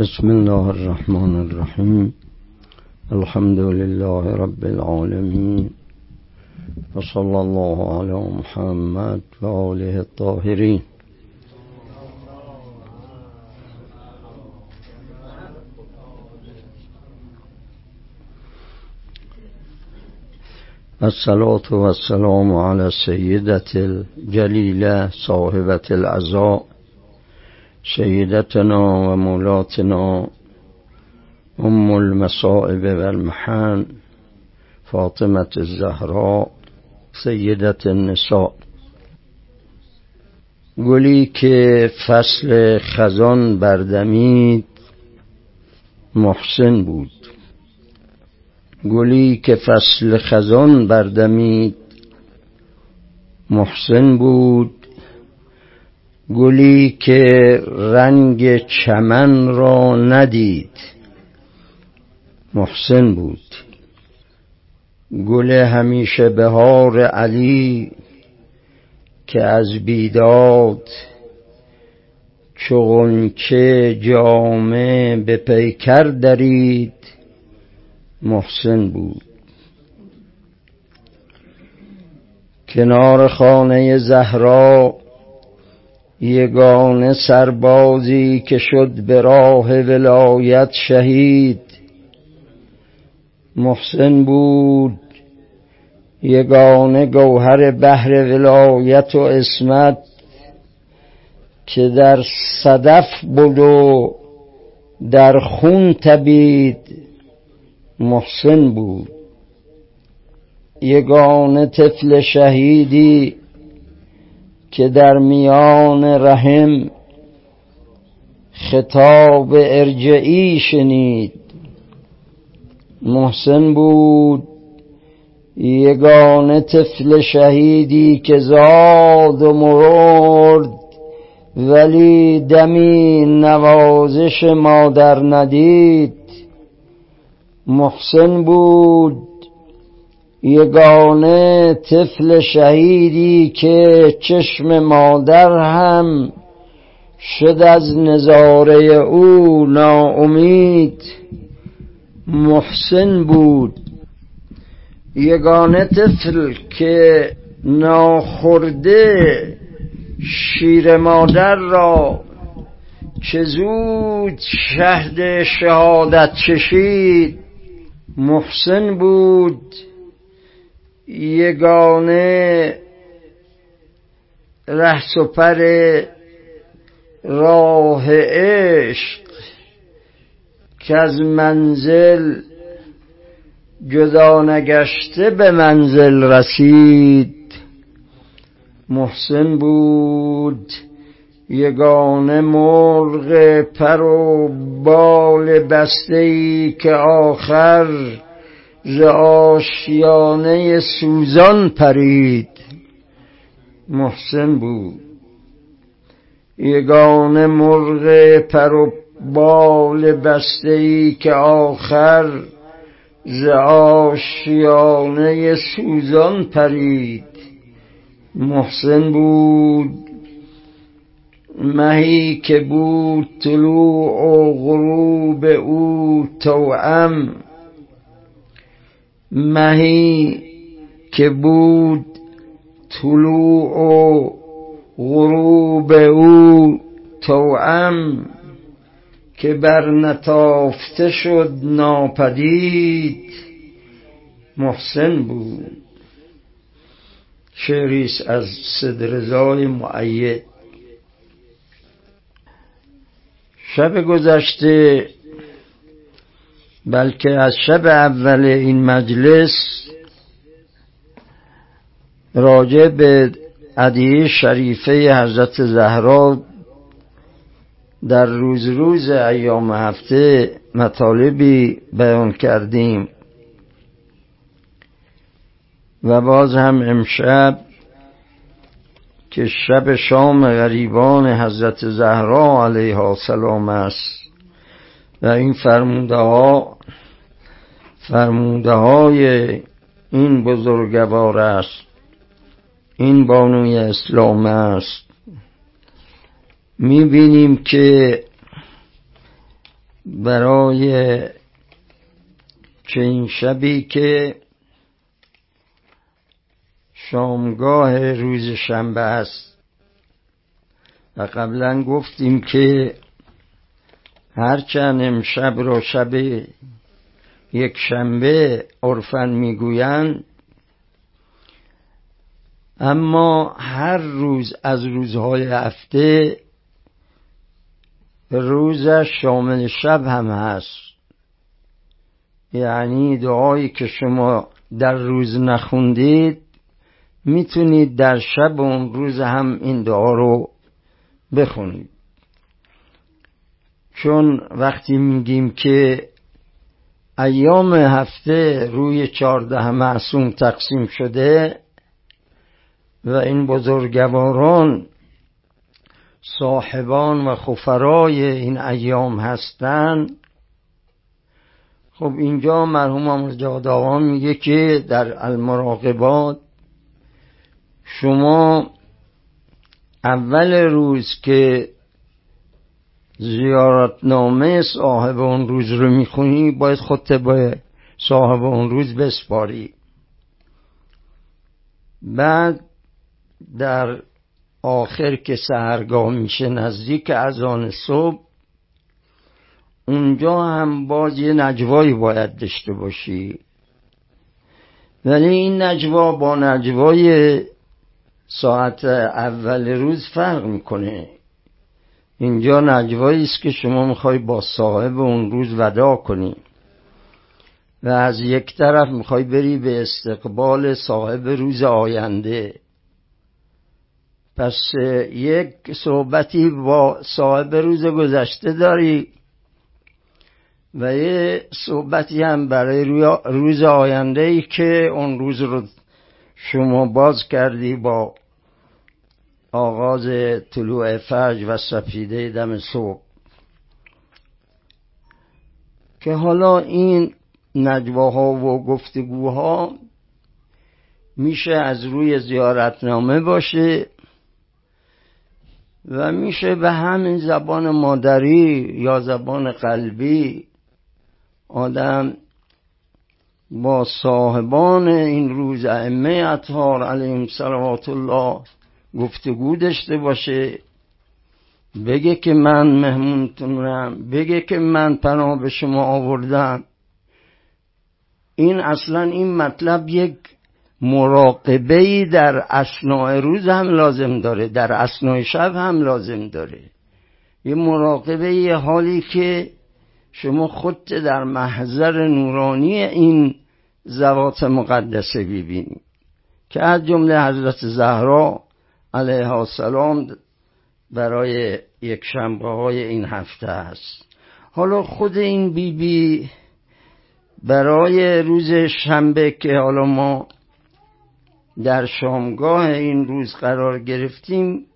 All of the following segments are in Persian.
بسم الله الرحمن الرحیم الحمد لله رب العالمين. وصلى الله على محمد و آله الطاهرین الصلاة والسلام على سيدة الجليلة صاحبة العزاء سيدتنا ومولاتنا أم المصائب والمحن فاطمة الزهراء سيدة النساء. گلی که فصل خزان بردمید محسن بود. گلی که فصل خزان بردمید محسن بود. گلی که رنگ چمن را ندید. محسن بود. گل همیشه بهار علی که از بیداد چغنچه جامه به پیکر درید. محسن بود. کنار خانه زهرا یگانه سربازی که شد به راه ولایت شهید. محسن بود. یگانه گوهر بحر ولایت و اسمت که در صدف بود و در خون تبید. محسن بود. یگانه طفل شهیدی که در میان رحم خطاب ارجعی شنید. محسن بود یگانه طفل شهیدی که زاد و مرد ولی دمی نوازش مادر ندید. محسن بود یگانه طفل شهیدی که چشم مادر هم شد از نظاره او ناامید محسن بود. یگانه طفل که ناخورده شیر مادر را چه زود شهد شهادت چشید محسن بود. یگانه رهس و پر راه عشق که از منزل جدا نگشته به منزل رسید. محسن بود یگانه مرغ پر و بال بسته ای که آخر ز آشیانه سوزان پرید. محسن بود. یگانه مرغ پر و بال بسته ای که آخر ز آشیانه سوزان پرید. محسن بود. مهی که بود طلوع و غروب او توأم. مهی که بود طلوع و غروب او توأم که بر نتافته شد ناپدید محسن بود. شعریست از صدرزای معید. شب گذشته بلکه از شب اول این مجلس راجع به عدیه شریفه حضرت زهرا در روز روز ایام هفته مطالبی بیان کردیم. و باز هم امشب که شب شام غریبان حضرت زهرا علیها السلام است. و این فرموده ها فرموده های این بزرگوار است این بانوی اسلام است. می‌بینیم که برای چنین شبی که شامگاه روز شنبه است و قبلا گفتیم که هرچند امشب را شب یک شنبه عرفن می‌گویند اما هر روز از روزهای هفته روزش شامل شب هم هست. یعنی دعایی که شما در روز نخوندید می‌تونید در شب اون روز هم این دعا رو بخونید. چون وقتی میگیم که ایام هفته روی چهارده معصوم تقسیم شده و این بزرگواران صاحبان و خفرای این ایام هستند خب اینجا مرحوم آمرزاده میگه که در المراقبات شما اول روز که زیارتنامه صاحب اون روز رو می‌خونی باید خودت به صاحب اون روز بسپاری. بعد در آخر که سهرگاه میشه نزدیک از آن صبح اونجا هم باز یه نجوایی باید داشته باشی. ولی این نجوا با نجوای ساعت اول روز فرق می‌کنه. اینجا نجوایی است که شما می‌خوای با صاحب اون روز ودا کنی. و از یک طرف می‌خوای بری به استقبال صاحب روز آینده. پس یک صحبتی با صاحب روز گذشته داری و یه صحبتی هم برای روز آینده ای که اون روز رو شما باز کردی با آغاز طلوع فجر و سفیده دم صبح که حالا این نجواها و گفتگوها میشه از روی زیارتنامه باشه و میشه به همین زبان مادری یا زبان قلبی آدم با صاحبان این روز ائمه اطهار علیهم صلوات الله گفتگو داشته باشه. بگه که من مهمونتونم بگه که من پناه به شما آوردم. این اصلا این مطلب یک مراقبه در اسناع روز هم لازم داره. در اسناع شب هم لازم داره. یه مراقبه یه حالی که شما خودت در محضر نورانی این زوات مقدسه ببینید که از جمله حضرت زهرا علیه السلام برای یک شنبه های این هفته است. حالا خود این بیبی بی برای روز شنبه که حالا ما در شامگاه این روز قرار گرفتیم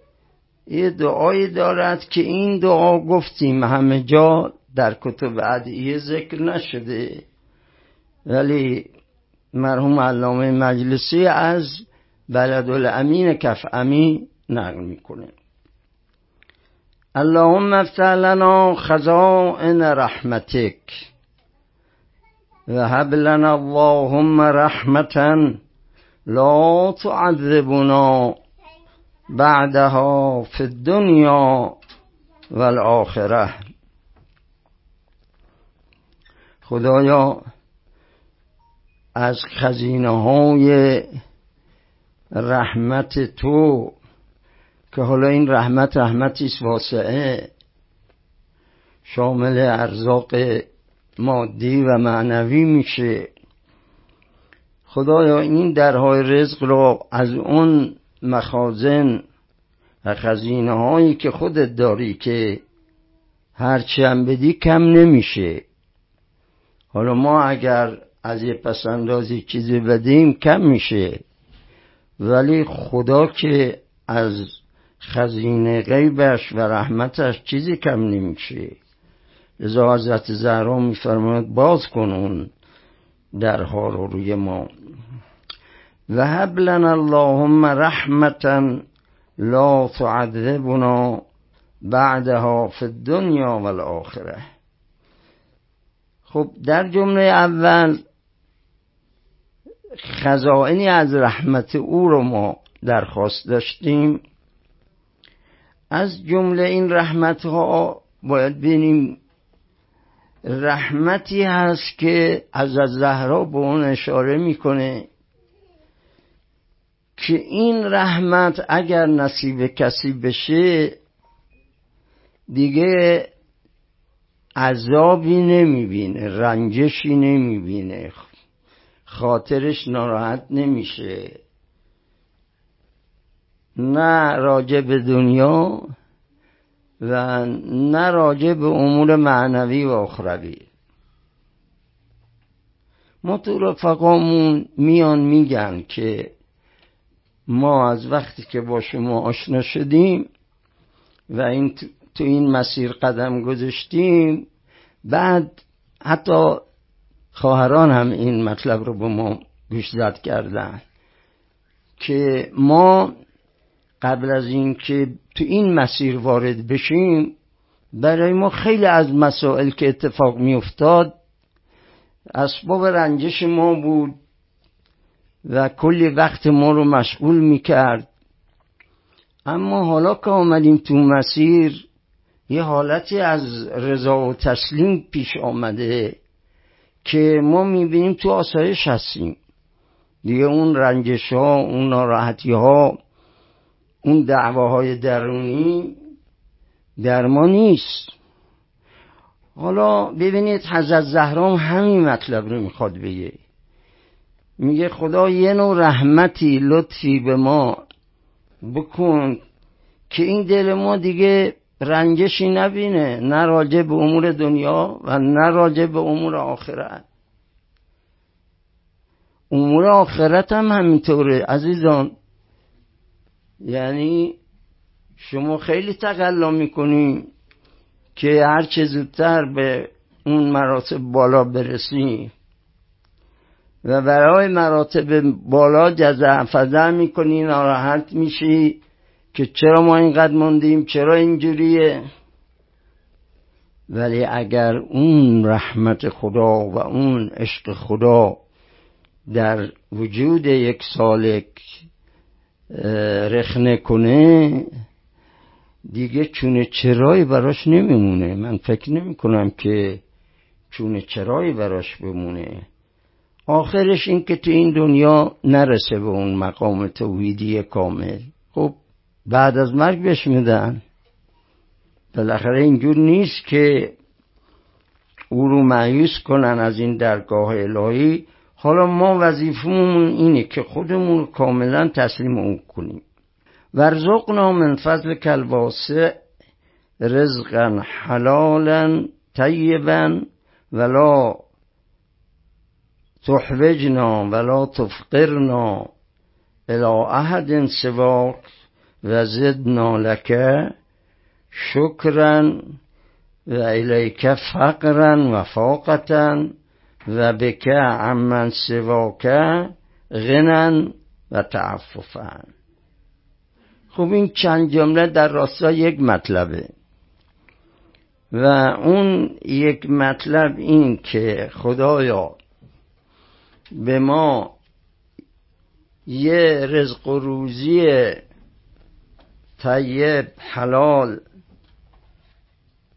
یه دعایی دارد که این دعا گفتیم همه جا در کتب عدیه ذکر نشده. ولی مرحوم علامه مجلسی از بلد الامین کف امی نقل می‌کنه. اللهم افتح لنا خزائن رحمتک و هب لنا اللهم رحمتا لا تعذبنا بعدها في الدنیا والآخره خدایا از خزینه های رحمت تو که حالا این رحمت رحمتی واسعه. شامل ارزاق مادی و معنوی میشه. خدایا این درهای رزق را از اون مخازن و خزینه هایی که خودت داری که هرچی هم بدی کم نمیشه. حالا ما اگر از یه پسندازی چیزی بدیم کم میشه. ولی خدا که از خزینه غیبش و رحمتش چیزی کم نمیشه. لذا حضرت زهرا میفرماید باز کن اون درها رو روی ما. و هب لنا اللهم رحمتا لا تعذبنا بعدها في الدنیا والآخره خب در جمله اول خزائنی از رحمت او رو ما درخواست داشتیم. از جمله این رحمت ها باید بینیم رحمتی هست که از زهرا به اون اشاره می‌کنه که این رحمت اگر نصیب کسی بشه دیگه عذابی نمی‌بینه رنجشی نمی‌بینه. خاطرش ناراحت نمیشه. نه راجع به دنیا و نه راجع به امور معنوی و اخروی. ما تو رفقامون میان میگن که ما از وقتی که با شما آشنا شدیم و این تو این مسیر قدم گذاشتیم بعد حتی خواهران هم این مطلب رو به ما گوشزد کردن که ما قبل از اینکه تو این مسیر وارد بشیم برای ما خیلی از مسائل که اتفاق میافتاد اسباب رنجش ما بود و کلی وقت ما رو مشغول می‌کرد. اما حالا که آمدیم تو مسیر یه حالتی از رضا و تسلیم پیش آمده. که ما می‌بینیم تو آسایش هستیم. دیگه اون رنجش ها اون ناراحتی ها اون دعواهای درونی در ما نیست. حالا ببینید حضرت زهرام همین مطلب رو می‌خواد بگه. میگه خدا یه نوع رحمتی لطفی به ما بکن که این دل ما دیگه رنجشی نبینه نه راجع به امور دنیا و نه راجع به امور آخرت. امور آخرت هم همینطوره عزیزان. یعنی شما خیلی تقلا می‌کنین که هر چه زودتر به اون مراتب بالا برسی و برای مراتب بالا جزع فضع می‌کنی ناراحت میشی. که چرا ما اینقدر موندیم؟ چرا اینجوریه؟ ولی اگر اون رحمت خدا و اون عشق خدا در وجود یک سالک رخنه کنه دیگه چونه چرایی براش نمیمونه. من فکر نمی کنم که چونه چرایی براش بمونه. آخرش این که تو این دنیا نرسه به اون مقام توحیدی کامل. خب بعد از مرگ بهش میدن. بالاخره اینجور نیست که او رو معیوس کنن از این درگاه الهی. حالا ما وظیفمون اینه که خودمون کاملا تسلیم او کنیم. ورزقنا من فضل کلواسه رزقا حلالا طیبا ولا تحوجنا ولا تفقرنا الى احد سواک. و زدنا لك شکرا و الیک فقرا و فاقتا و بکه عمن سواکه غنن و تعففن خب این چند جمله در راستا یک مطلبه. و اون یک مطلب این که خدایا به ما یه رزق و روزی طیب حلال.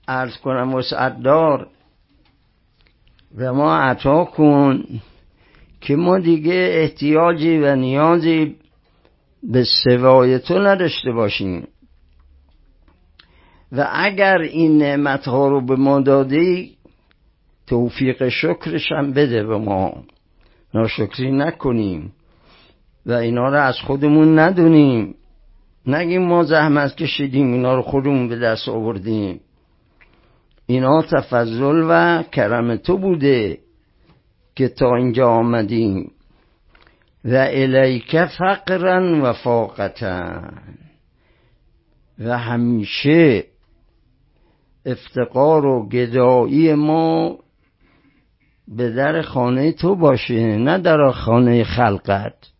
ارز کنم وسعت دار به ما عطا کن که ما دیگه احتیاجی و نیازی به سوای تو نداشته باشیم. و اگر این نعمت ها رو به ما دادی توفیق شکرش هم بده به ما. ناشکری نکنیم. و اینا رو از خودمون ندونیم. نگیم ما زحمت کشیدیم اینا رو خودمون به دست آوردیم. اینا تفضل و کرم تو بوده که تا اینجا آمدیم. و الیک فقرا و فاقتا و همیشه افتقار و گدایی ما به در خانه تو باشه نه در خانه خلقت.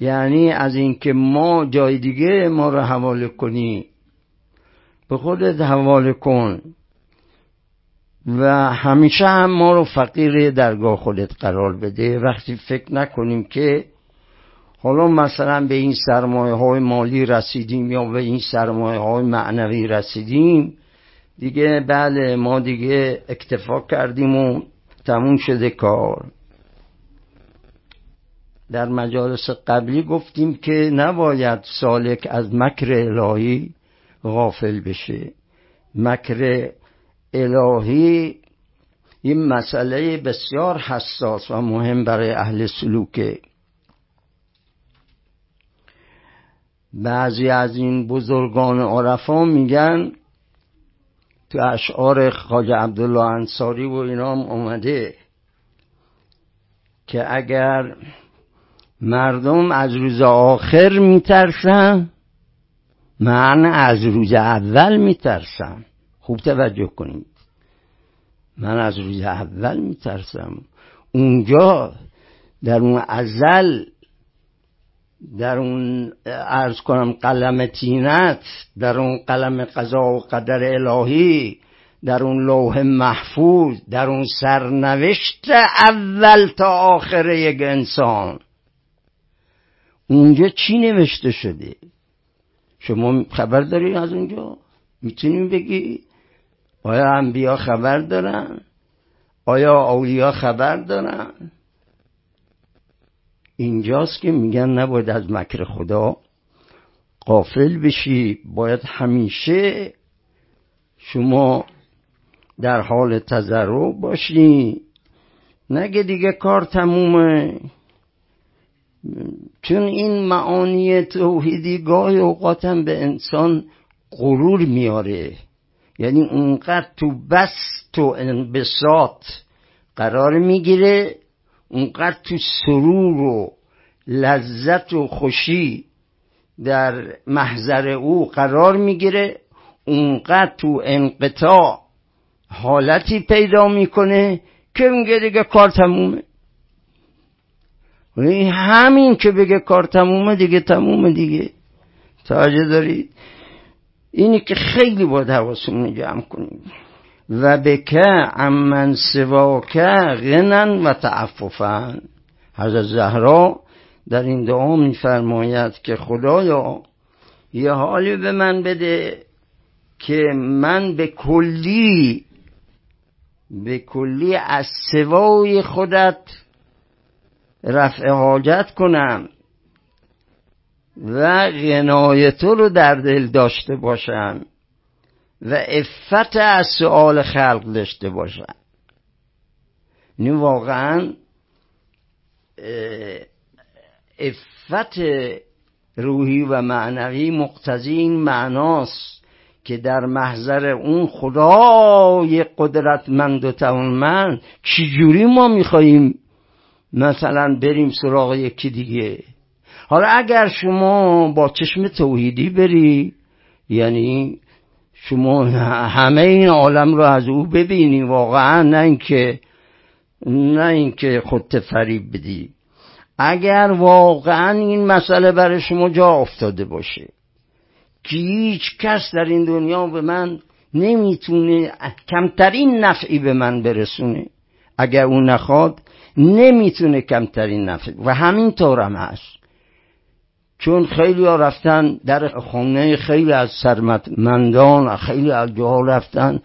یعنی از اینکه ما جای دیگه ما رو حواله کنی. به خودت حواله کن. و همیشه هم ما رو فقیر درگاه خودت قرار بده. وقتی فکر نکنیم که حالا مثلا به این سرمایه های مالی رسیدیم یا به این سرمایه های معنوی رسیدیم دیگه بله ما دیگه اکتفا کردیم و تموم شده کار. در مجالس قبلی گفتیم که نباید سالک از مکر الهی غافل بشه. مکر الهی این مسئله بسیار حساس و مهم برای اهل سلوکه. بعضی از این بزرگان عرفا میگن تو اشعار خاج عبدالله انصاری و اینا هم اومده که اگر مردم از روز آخر میترسن؟ من از روز اول میترسم. خوب توجه کنید. من از روز اول میترسم. اونجا در اون ازل در اون ارز کنم قلم تینت در اون قلم قضا و قدر الهی در اون لوح محفوظ در اون سرنوشت اول تا آخر یک انسان. اونجا چی نوشته شده؟ شما خبر داری از اونجا؟ می‌تونیم بگی؟ آیا انبیا خبر دارن؟ آیا اولیا خبر دارن؟ اینجاست که میگن نباید از مکر خدا قافل بشی باید همیشه شما در حال تذرع باشی. نگه دیگه کار تمومه. چون این معانی توحیدی گاهی اوقاتم به انسان غرور میاره یعنی اونقدر تو بست و انبساط قرار می‌گیره اونقدر تو سرور و لذت و خوشی در محضر او قرار می‌گیره اونقدر تو انقطاع حالتی پیدا می‌کنه که میگه دیگه کار تمومه. همین که بگه کار تمومه دیگه تمومه دیگه. توجه دارید اینی که خیلی باید حواسمون جمع کنیم و بکه امن سواکه غنن و تعففن. حضرت زهرا در این دعا میفرماید که خدایا یه حالی به من بده که من به کلی به کلی از سوای خودت رفع حاجت کنم و غنای رو در دل داشته باشم و افت از سؤال خلق داشته باشم. این واقعا افت روحی و معنوی مقتضی این معناست که در محضر اون خدای قدرتمند و توانمند چجوری ما میخواییم مثلا بریم سراغ یکی دیگه. حالا اگر شما با چشم توحیدی بری یعنی شما همه این عالم رو از او ببینی واقعا نه اینکه نه اینکه خودت فریب بدی. اگر واقعا این مسئله برای شما جا افتاده باشه که هیچ کس در این دنیا به من نمی‌تونه کمترین نفعی به من برسونه اگر اون نخواد نمی‌تونه کمترین نفع و همین طورم هست. چون خیلی ها رفتن در خونه خیلی از سرمتمندان خیلی از جاها رفتن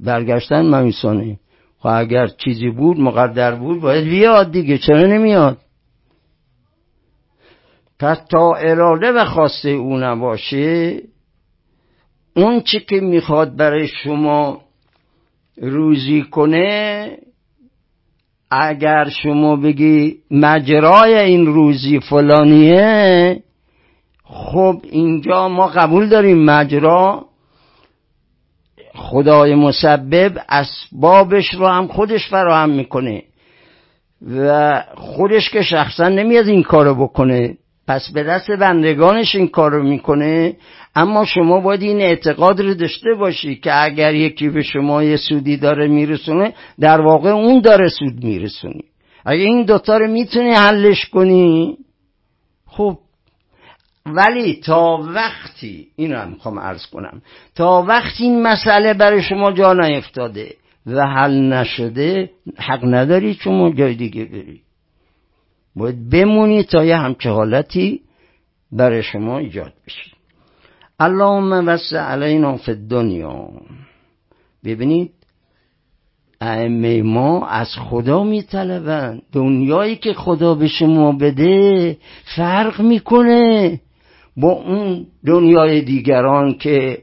برگشتن ممیسانه خب اگر چیزی بود مقدر بود باید بیاد دیگه چرا نمیاد؟ پس تا اراده و خواسته او نباشه اون چی که می‌خواد برای شما روزی کنه اگر شما بگی مجرای این روزی فلانیه خب اینجا ما قبول داریم مجرا خدای مسبب اسبابش رو هم خودش فراهم می‌کنه و خودش که شخصا نمیاد این کارو بکنه. پس به دست بندگانش این کارو می‌کنه. اما شما باید این اعتقاد رو داشته باشی که اگر یکی به شما یه سودی داره میرسونه در واقع اون داره سود میرسونی. اگه این دوتا رو می‌تونی حلش کنی خب ولی تا وقتی این رو می‌خوام عرض کنم تا وقتی این مسئله برای شما جا نیفتاده و حل نشده حق نداری شما جای دیگه بری. باید بمونی تا یه همچه حالتی برای شما ایجاد بشه. اللهم وسع علینا فی الدنیا. ببینید ائمه ما از خدا میطلبند. دنیایی که خدا به شما بده فرق می‌کنه با اون دنیای دیگران که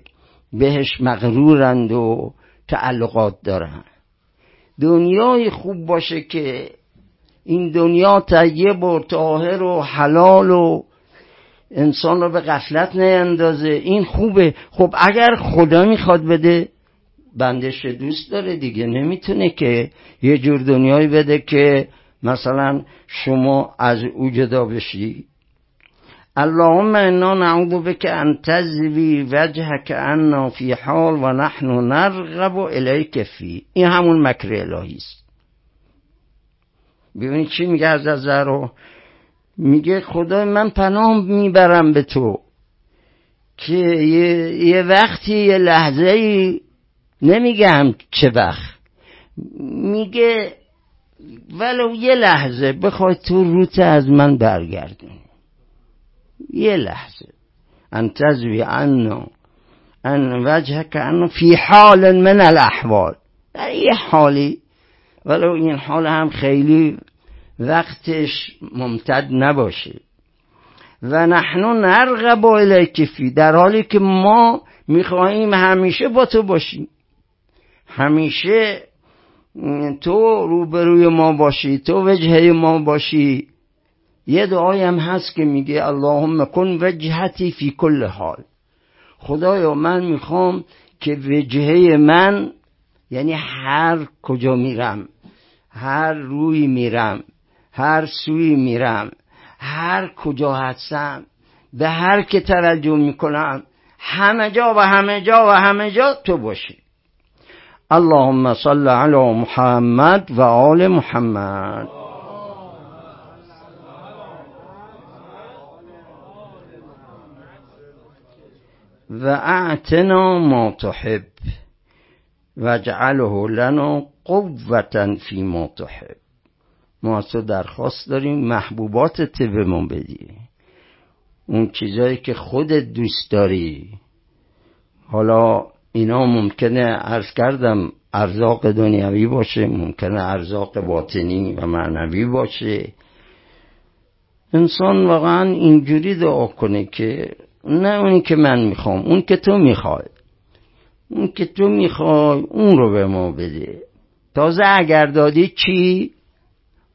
بهش مغرورند و تعلقات دارن. دنیای خوب باشه که این دنیا طیب و طاهر و حلال و انسان رو به غفلت نیندازه. این خوبه. خب اگر خدا می‌خواد بده بندش دوست داره دیگه. نمی‌تونه که یه جور دنیایی بده که مثلا شما از او جدا بشی. اللهم انا نعوذ بك ان تزوی وجهك عنا فی حال و نحن نرغب الیک فی. این همون مکر الهی است. ببینید چی میگه از رو؟ میگه خدای من پناه می‌برم به تو. که یه, یه وقتی یه لحظه ای نمیگم چه وقت. میگه ولو یه لحظه بخوای تو روت از من برگردون. یه لحظه. انتظوی انا ان وجه که فی حال من الاحوال. در یه حالی ولو این حال هم خیلی وقتش ممتد نباشه. و نحن نرغب الیک فی در حالی که ما می‌خواهیم همیشه با تو باشیم. همیشه تو روبروی ما باشی تو وجهه ما باشی. یه دعایی هم هست که میگه اللهم کن وجهتی فی کل حال. خدایا من می‌خوام که وجهه من یعنی هر کجا میرم. هر روی میرم هر سوی میرم هر کجا هستم به هر که توجه می‌کنم همه جا و همه جا و همه جا تو باشی. اللهم صل علی محمد و آل محمد. و اعتنا ما تحب و اجعله لنا قوتا فی ما تحب. ما تو درخواست داریم محبوبات به ما بدی. اون چیزایی که خودت دوست داری. حالا اینا ممکنه عرض کردم ارزاق دنیوی باشه ممکنه ارزاق باطنی و معنوی باشه. انسان واقعا اینجوری دعا کنه که نه اونی که من می‌خوام اون که تو می‌خوای. اون که تو می‌خوای اون رو به ما بده. تازه اگر دادی چی؟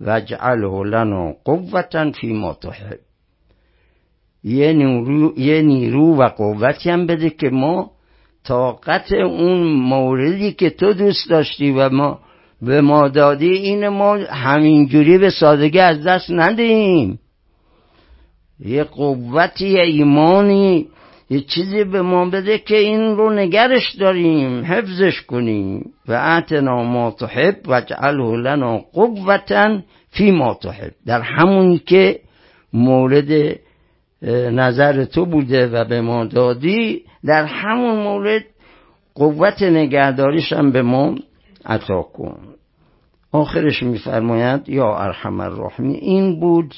وجعله لنا قوتا فی ما تحب. یه نیرو, یه نیرو و قوتی هم بده که ما طاقت اون موردی که تو دوست داشتی و ما به ما دادی این ما همینجوری به سادگی از دست ندهیم. یه قوتی ایمانی یه چیزی به ما بده که این رو نگرش داریم حفظش کنیم. و اعتنا ما تحب و جعله لنا قوتا فی ما تحب. در همون که مورد نظر تو بوده و به ما دادی در همون مورد قوت نگهداریش هم به ما عطا کن. آخرش میفرماید یا ارحم الراحمین این بود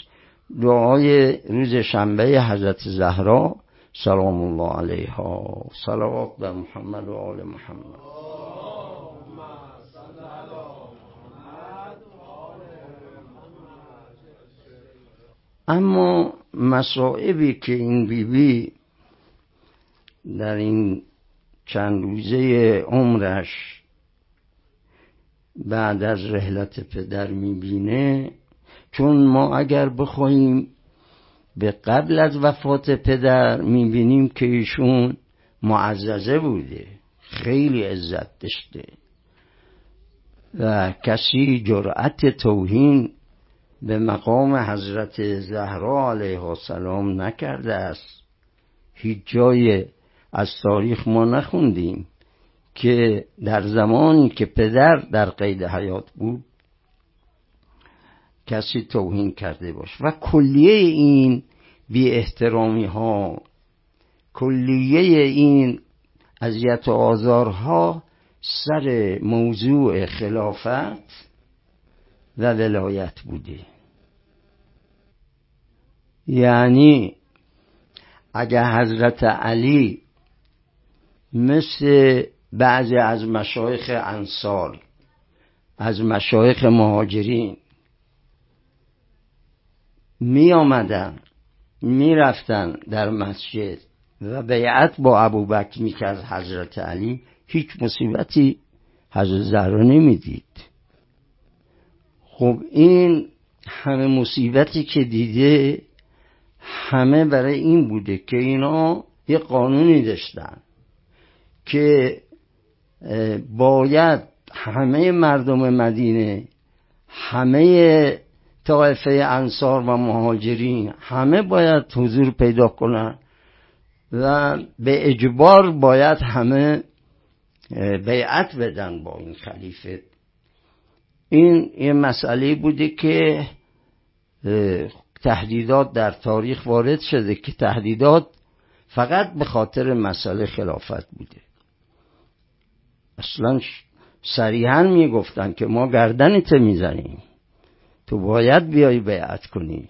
دعای روز شنبه حضرت زهرا. سلام الله علیها. صلوات به محمد و آل محمد. اما مصائبی که این بیبی بی در این چند روزه عمرش بعد از رحلت پدر می‌بینه چون ما اگر بخواهیم به قبل از وفات پدر می‌بینیم که ایشون معززه بوده. خیلی عزت داشته. و کسی جرأت توهین به مقام حضرت زهرا علیه السلام نکرده است. هیچ جای از تاریخ ما نخوندیم که در زمانی که پدر در قید حیات بود کسی توهین کرده باش. و کلیه این بی احترامی ها کلیه این اذیت و آزارها سر موضوع خلافت و ولایت بوده. یعنی اگر حضرت علی مثل بعضی از مشایخ انصار از مشایخ مهاجرین می آمدن می رفتن در مسجد و بیعت با ابوبکر می کرد حضرت علی هیچ مصیبتی حضرت زهرا نمی‌دید. خب این همه مصیبتی که دیده همه برای این بوده که اینا یه قانونی داشتن که باید همه مردم مدینه همه طایفه انصار و مهاجرین همه باید حضور پیدا کنن و به اجبار باید همه بیعت بدن با این خلیفه. این یه مسئله بوده که تهدیدات در تاریخ وارد شده که تهدیدات فقط به خاطر مسئله خلافت بوده. اصلا صریحا می‌گفتن که ما گردنت می‌زنیم. تو باید بیای بیعت کنی.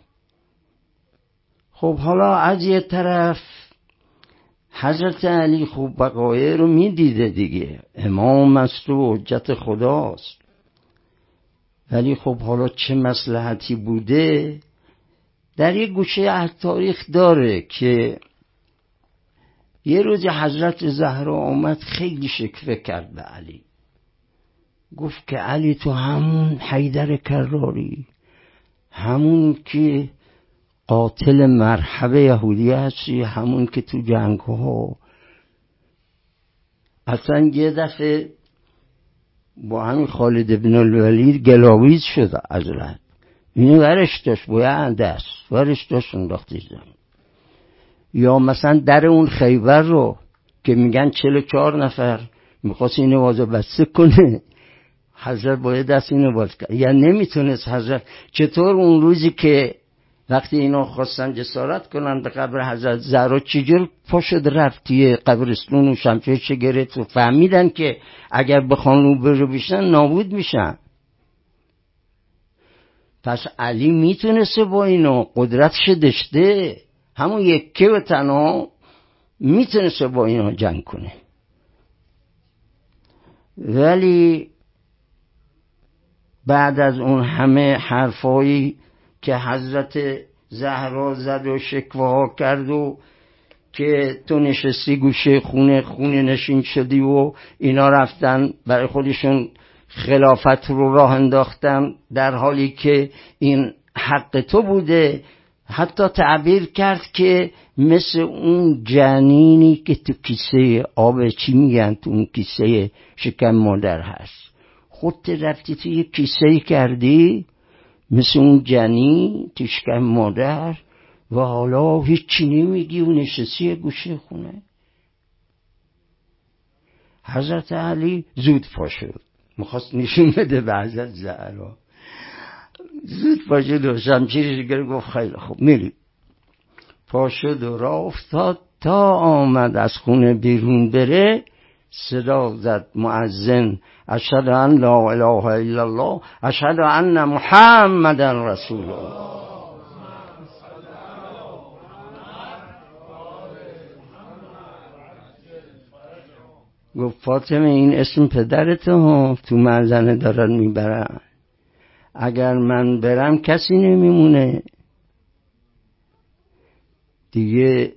خب حالا از یه طرف حضرت علی خوب بقایه رو می‌دیده دیگه. امام است و حجت خداست. ولی خب حالا چه مسلحتی بوده؟ در یک گوشه از تاریخ داره که یه روز حضرت زهرا آمد خیلی شکفه کرد به علی. گفت که علی تو همون حیدر کراری همون که قاتل مرحبه یهودی هستی همون که تو جنگ ها اصلا یه دفعه با همین خالد بن الولید گلاویز شد رد اینو ورش داشت باید دست ورش داشت انداختی زمین یا مثلا در اون خیبر رو که میگن چلو چهار نفر می‌خواست اینو وازه بسته کنه. حضرت باید دست اینو باز کرد. یا نمی‌تونست حضرت چطور اون روزی که وقتی اینا خواستن جسارت کنن به قبر حضرت زهرا چجور پاشد رفتی قبرستون و شمشیر گرفت و فهمیدن که اگر بخوان رو برو بیشن نابود میشن. پس علی می‌تونسته با اینو قدرتش داشته همون یکه و تنها می‌تونسته با اینا جنگ کنه. ولی بعد از اون همه حرفایی که حضرت زهرا زد و شکوه کرد و که تو نشستی گوشه خونه خونه نشین شدی و اینا رفتن برای خودشون خلافت رو راه انداختن در حالی که این حق تو بوده. حتی تعبیر کرد که مثل اون جنینی که تو کیسه آب چی میگن؟ تو اون کیسه شکم مادر هست. خودت رفتی تو یه کیسه کردی مثل اون جنین تو شکم مادر و حالا هیچی نمیگی و نشستی گوشه خونه. حضرت علی زود پا شد. می‌خواست نشون بده به حضرت زهرا. زود پا شد و شمشیرش گرد گفت خیلی خوب میری. پا شد و راه افتاد تا آمد از خونه بیرون بره. صدا زد معزن اشهد ان لا اله الا الله اشهد ان محمد رسول الله. گفت فاطمه این اسم پدرت ها تو مزنه دارن می‌برن. اگر من برم کسی نمیمونه. دیگه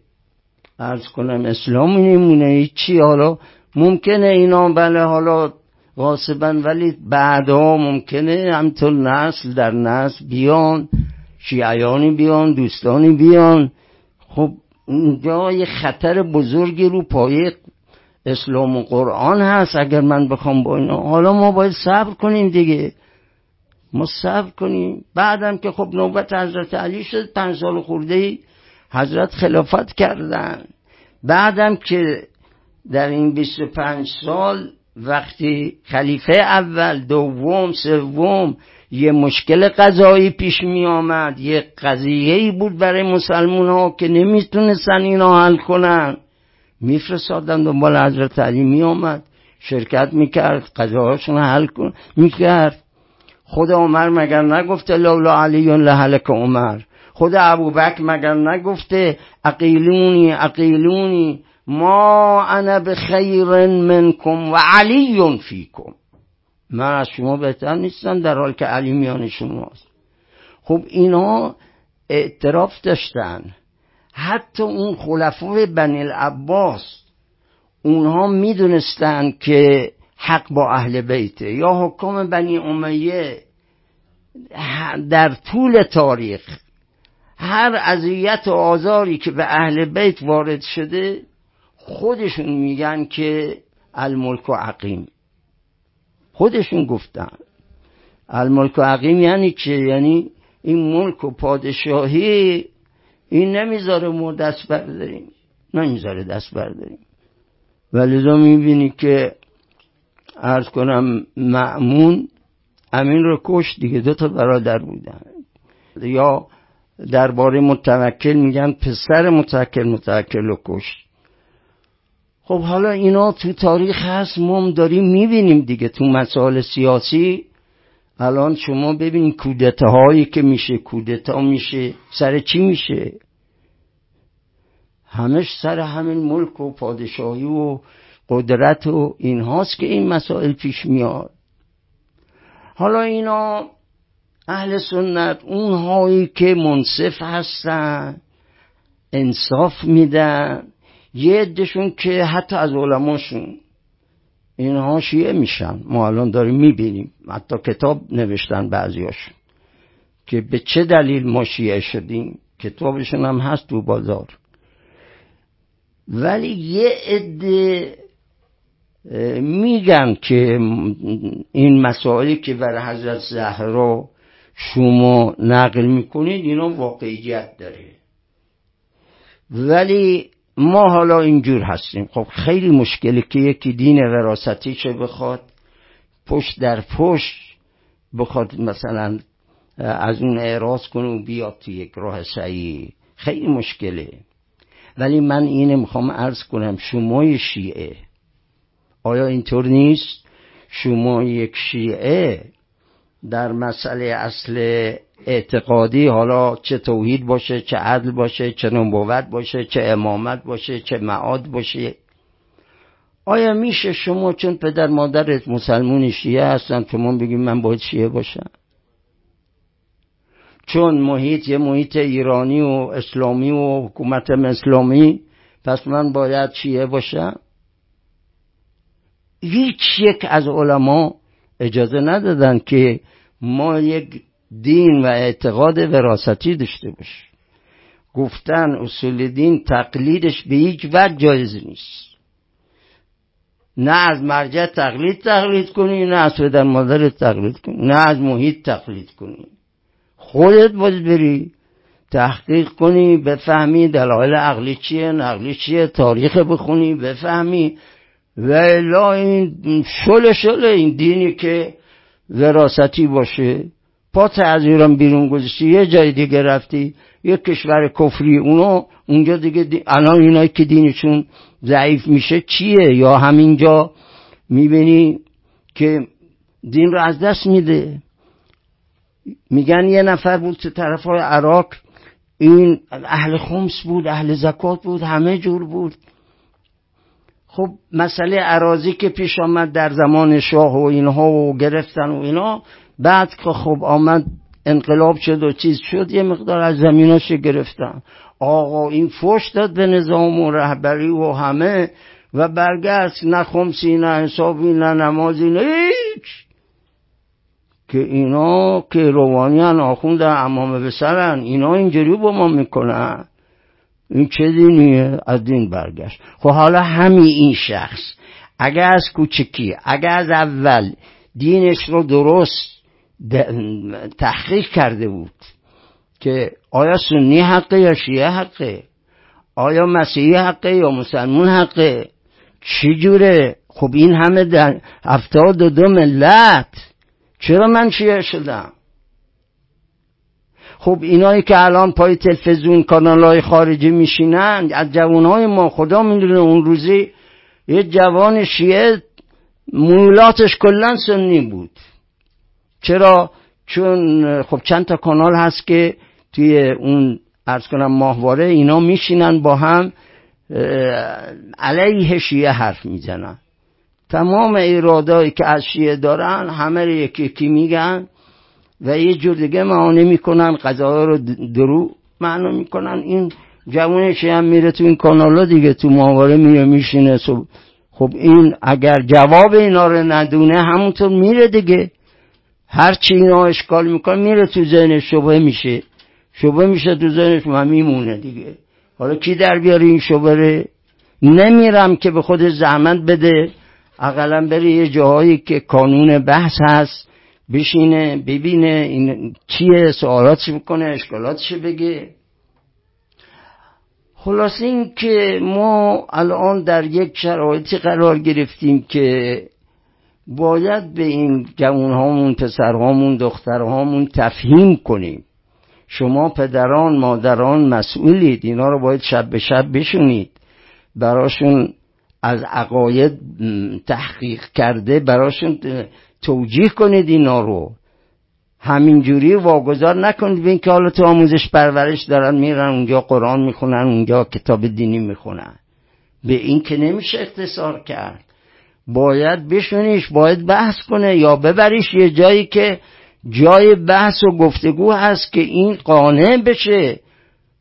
ارز کنم اسلام نمیمونه. چی حالا ممکنه اینا بله حالا غاصبا ولی بعدها ممکنه همطور نسل در نسل بیان شیعیانی بیان دوستانی بیان. خب اونجا یه خطر بزرگی رو پایه اسلام و قرآن هست اگر من بخوام با اینا. حالا ما باید صبر کنیم دیگه. ما صبر کنیم. بعدم که خب نوبت حضرت علی شد پنج سال خورده حضرت خلافت کردن. بعدم که در این 25 سال وقتی خلیفه اول دوم سوم یه مشکل قضایی پیش می آمد یه قضیه ای بود برای مسلمان ها که نمی‌تونستن اینا حل کنن. میفرستادن دنبال حضرت علی می آمد شرکت می‌کرد قضاهاشون حل کن می‌کرد. خود عمر مگر نگفته لولا علی لهلک عمر؟ خود ابوبکر مگر نگفته اقیلونی اقیلونی؟ ما انا بخیر منکم و علی فیکم. من از شما بهتر نیستم در حال که علی میان شماست. خب اینا اعتراف داشتن. حتی اون خلفای بنی العباس اونها می‌دونستن که حق با اهل بیته. یا حکام بنی امیه در طول تاریخ هر اذیت و آزاری که به اهل بیت وارد شده خودشون میگن که الملک و عقیم. خودشون گفتن. الملک و عقیم یعنی چه یعنی این ملک و پادشاهی این نمی‌ذاره ما دست برداریم. نمی‌ذاره دست برداریم. ولی می‌بینی که ارز کنم معمون امین رو کش دیگه دو تا برادر بودن. یا درباره متوکل میگن پسر متوکل متوکل رو کش خب حالا اینا تو تاریخ هست ما داریم می‌بینیم دیگه تو مسائل سیاسی. الان شما ببینید کودته هایی که میشه کودتا میشه سر چی میشه؟ همش سر همین ملک و پادشاهی و قدرت و این هاست که این مسائل پیش میاد. حالا اینا اهل سنت اونهایی که منصف هستن انصاف میدن. یه عدهشون که حتی از علماشون اینها شیعه میشن. ما الان داریم می‌بینیم. حتی کتاب نوشتن بعضیاشون که به چه دلیل ما شیعه شدیم؟ کتابشون هم هست تو بازار. ولی یه عده میگن که این مسائلی که بر حضرت زهرا شما نقل می‌کنید اینا واقعیت داره. ولی ما حالا اینجور هستیم. خب خیلی مشکلی که یکی دین وراستی چه بخواد پشت در پشت بخواد مثلا از اون اعراض کنه و بیاد تو یک راه سعی. خیلی مشکله. ولی من اینه می‌خوام عرض کنم شمای شیعه. آیا اینطور نیست؟ شما یک شیعه در مسئله اصل اعتقادی حالا چه توحید باشه چه عدل باشه چه نبوت باشه چه امامت باشه چه معاد باشه. آیا میشه شما چون پدر مادرت مسلمون شیعه هستن شما بگیم من باید شیعه باشم؟ چون محیط یه محیط ایرانی و اسلامی و حکومت اسلامی پس من باید شیعه باشم؟ هیچ یک از علما اجازه ندادن که ما یک دین و اعتقاد وراستی داشته باشیم گفتن اصول دین تقلیدش به هیچ وجه جایز نیست. نه از مرجع تقلید تقلید کنی نه از پدر مادر تقلید کنی نه از محیط تقلید کنی. خودت باید بری تحقیق کنی بفهمی دلایل عقلی چیه نقلی چیه تاریخ بخونی بفهمی. و الا این شل شل این دینی که وراستی باشه. پات از ایران بیرون گذاشتی یه جای دیگه رفتی یه کشور کفری اونو اونجا دیگه دی... الان اینایی که دینشون ضعیف میشه چیه؟ یا همینجا می‌بینی که دین رو از دست میده. میگن یه نفر بود تو طرف های عراق این اهل خمس بود اهل زکات بود همه جور بود. خب مسئله عراضی که پیش آمد در زمان شاه و اینها و گرفتن و اینا بعد که خب آمد انقلاب شد و چیز شد یه مقدار از زمیناش گرفتن. آقا این فوش داد به نظام و رهبری و همه و برگشت نه خمسی نه حسابی نه نمازی نه هیچ. که اینا که روانیان آخونده امام بسرن اینا اینجوری با ما می‌کنن. این چه دینیه؟ از دین برگشت. خب حالا همین این شخص اگر از کوچکی اگر از اول دینش رو درست تحقیق کرده بود که آیا سنی حقه یا شیعه حقه؟ آیا مسیحی حقه یا مسلمون حقه؟ چی جوره؟ خب این همه در هفتاد و دو ملت. چرا من شیعه شدم؟ خب اینایی که الان پای تلویزیون کانال های خارجی میشینن از جوان های ما خدا می‌دونه اون روزی یه جوان شیعه مولاتش کلا سنی بود. چرا؟ چون خب چند تا کانال هست که توی اون ارز کنم ماهواره اینا میشینن با هم علیه شیعه حرف می‌زنن. تمام ایرادایی که از شیعه دارن همه رو یکی یکی میگن و یه جور دیگه معانه می‌کنن قضاها رو درو معنا می‌کنن. این جوانش هم میره تو این کانالا دیگه تو ماهواره میره میشینه خب این اگر جواب اینا رو ندونه همونطور میره دیگه. هر چی اینا اشکال می‌کنه میره تو ذهن شبه میشه. شبه میشه تو ذهنش و میمونه دیگه. حالا کی در بیاره این شبه نمیرم که به خود زحمت بده. اقلا بره یه جاهایی که کانون بحث هست بشینه ببینه این چیه سوالاتش می‌کنه اشکالاتش بگه. خلاص این که ما الان در یک شرایطی قرار گرفتیم که باید به این جوانهامون پسرهامون دخترهامون تفهیم کنیم. شما پدران مادران مسئولید. اینا رو باید شب به شب بشونید. براشون از عقاید تحقیق کرده براشون توجیه کنید اینا رو. همینجوری واگذار نکنید به اینکه حالا تو آموزش پرورش دارن میرن اونجا قرآن می‌خونن اونجا کتاب دینی می‌خونن. به این که نمیشه اختصار کرد. باید بشونیش باید بحث کنه یا ببریش یه جایی که جای بحث و گفتگو هست که این قانع بشه.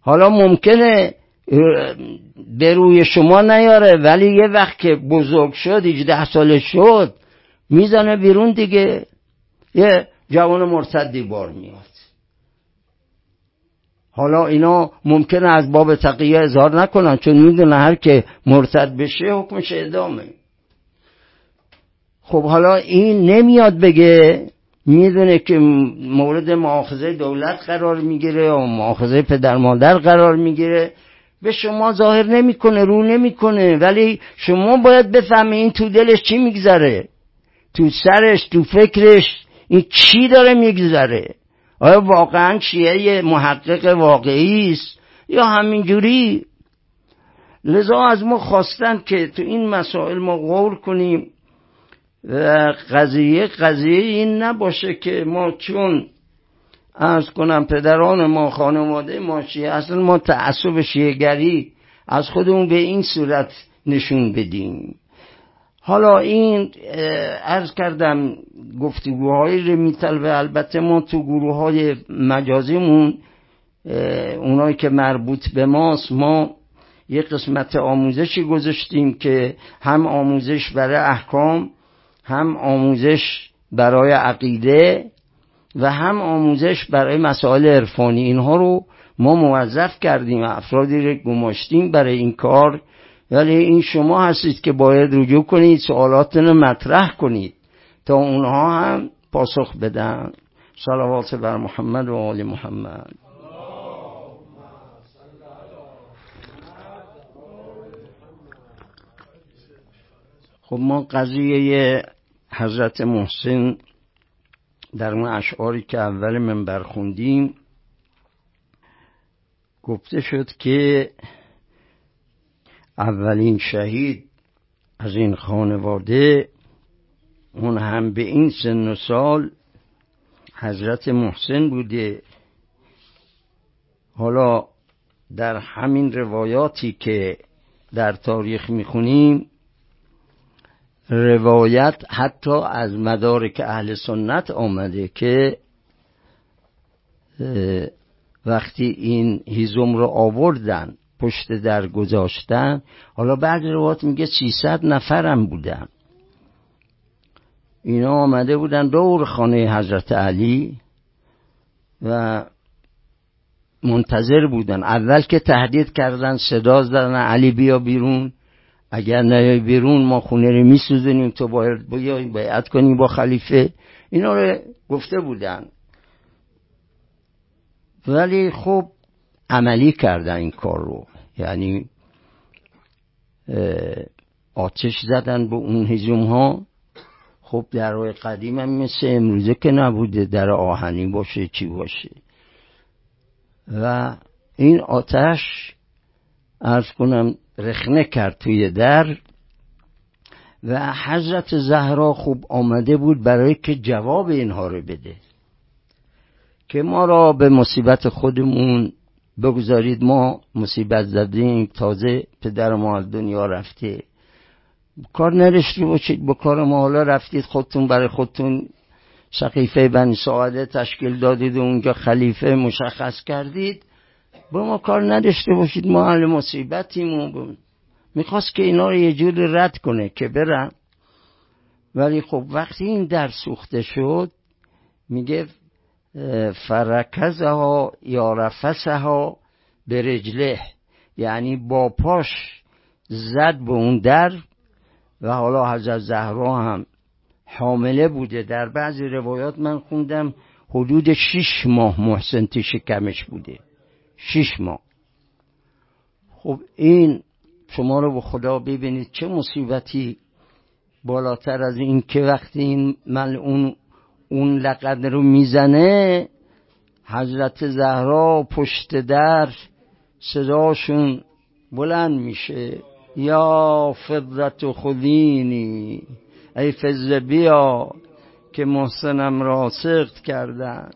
حالا ممکنه به روی شما نیاره ولی یه وقت که بزرگ شد 18 ساله شد می‌زنه بیرون دیگه. یه جوان مرتدی بار میاد. حالا اینا ممکنه از باب تقیه اظهار نکنن چون می‌دونه هر که مرتد بشه حکمش ادامه. خب حالا این نمیاد بگه می‌دونه که مورد معاخذه دولت قرار می‌گیره و معاخذه پدر مادر قرار می‌گیره. به شما ظاهر نمی‌کنه رو نمی‌کنه. ولی شما باید بفهمه این تو دلش چی میگذره. تو سرش تو فکرش این چی داره میگذره. آیا واقعا چیه محقق واقعی است؟ یا همینجوری؟ لذا از ما خواستن که تو این مسائل ما غور کنیم. و قضیه قضیه این نباشه که ما چون از کنم پدران ما خانواده ما شیعه اصلا ما تعصب شیعگری از خودمون به این صورت نشون بدیم. حالا این ارز کردم گفتگوهایی رو میطلبه البته ما تو گروه های مجازیمون اونایی که مربوط به ماست ما یه قسمت آموزشی گذاشتیم که هم آموزش برای احکام هم آموزش برای عقیده و هم آموزش برای مسائل عرفانی. اینها رو ما موظف کردیم افرادی رو گماشتیم برای این کار. ولی این شما هستید که باید رجوع کنید سوالاتون مطرح کنید تا اونها هم پاسخ بدن. صلوات بر محمد و آل محمد. خب ما قضیه حضرت محسن در اون اشعاری که اول من برخوندیم گفته شد که اولین شهید از این خانواده اون هم به این سن و سال حضرت محسن بوده. حالا در همین روایاتی که در تاریخ می‌خونیم روایت حتی از مدارک اهل سنت آمده که وقتی این هیزم رو آوردن پشت در گذاشتن حالا بعد روایت میگه 300 نفرم بودن. اینا آمده بودن دور خانه حضرت علی و منتظر بودن. اول که تهدید کردن صدا زدن علی بیا بیرون. اگر نیای بیرون ما خونه رو میسوزنیم تو باید بیای بیعت کنیم با خلیفه. اینا رو گفته بودن. ولی خب عملی کردن این کار رو. یعنی آتش زدن به اون هجوم ها خب درهای قدیم هم مثل امروزه که نبوده در آهنی باشه چی باشه. و این آتش ارز کنم رخنه کرد توی در و حضرت زهرا خوب آمده بود برای که جواب اینها رو بده. که ما را به مصیبت خودمون بگذارید ما مصیبت زدیم تازه پدر ما از دنیا رفته. کار نرشتی باشید با کار ما حالا رفتید خودتون برای خودتون سقیفه بنی ساعده تشکیل دادید و اونجا خلیفه مشخص کردید. با ما کار نداشته باشید ما اهل مصیبتیم و می‌خواست که اینا رو یه جور رد کنه که برن ولی خب وقتی این در سوخته شد میگه فرکزها یا رفسها به رجله یعنی با پاش زد به اون در و حالا حضرت زهرا هم حامله بوده. در بعضی روایات من خوندم حدود شش ماه محسن تو شکمش بوده. شش ماه. خب این شما رو به خدا ببینید چه مصیبتی بالاتر از این که وقتی این ملعون اون لقد رو می‌زنه حضرت زهرا پشت در صداشون بلند میشه. یا فضت خودینی ای فضل بیا که محسنم را سخت کردن.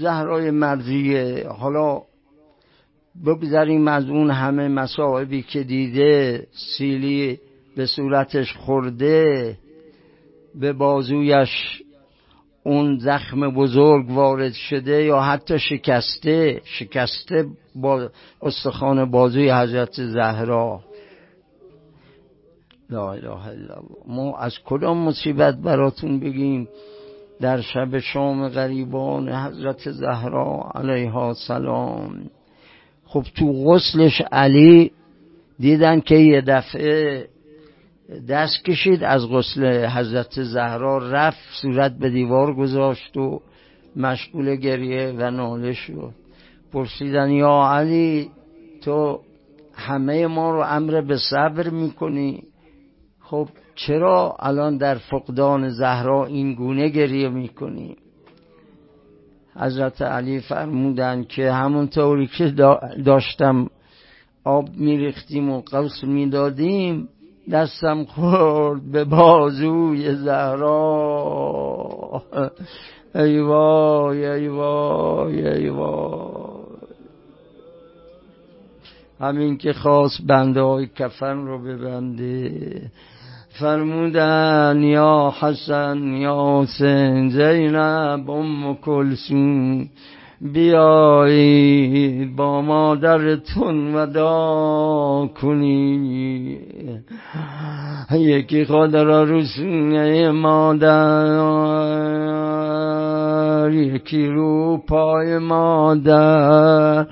زهرای مرزیه حالا بگذاریم از اون همه مسائبی که دیده سیلی به صورتش خورده به بازویش اون زخم بزرگ وارد شده یا حتی شکسته شکسته با استخوان بازوی حضرت زهرا. لا اله الا الله. ما از کدام مصیبت براتون بگیم؟ در شب شام غریبان حضرت زهرا علیها سلام. خب تو غسلش علی دیدن که یه دفعه دست کشید از غسل حضرت زهرا رفت صورت به دیوار گذاشت و مشغول گریه و ناله شد. پرسیدن یا علی تو همه ما رو امر به صبر می‌کنی؟ خب چرا الان در فقدان زهرا این گونه گریه می‌کنی؟ حضرت علی فرمودن که همونطوری که داشتم آب میریختیم و قوس می‌دادیم دستم خورد به بازوی زهرا. ای وای ای وای ای وای. همین که خواست بنده های کفن رو ببنده. فرمودن یا حسن یا حسین زینب ام کلسون بیایید با مادرتون ودا کنی. یکی خود را رسونه مادر یکی رو پای مادر.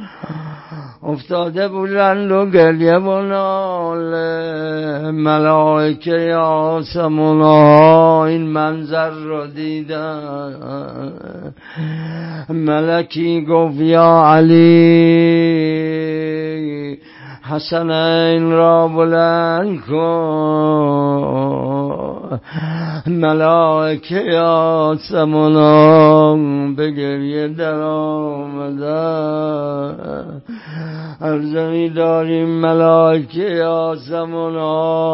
افتاده بودند و گریه و ناله ملائکه آسمونا این منظر رو دیدن ملکی گفت یا علی حسنین را بلند کن. ملائکه آسمانان به گریه در آمدن ارزمی داریم ملائکه آسمانان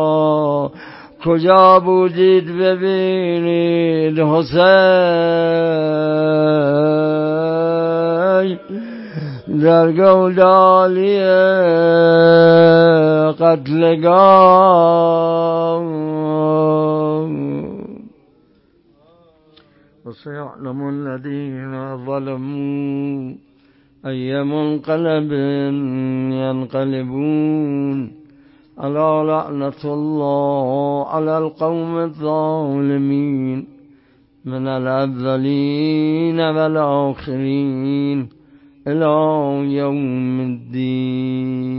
کجا بودید ببینید حسین؟ در گودالی قتلگاه وسيعلم الذين ظلموا أي منقلب ينقلبون. ألا لعنة الله على القوم الظالمين. من الأولين والآخرين. إلى يوم الدين.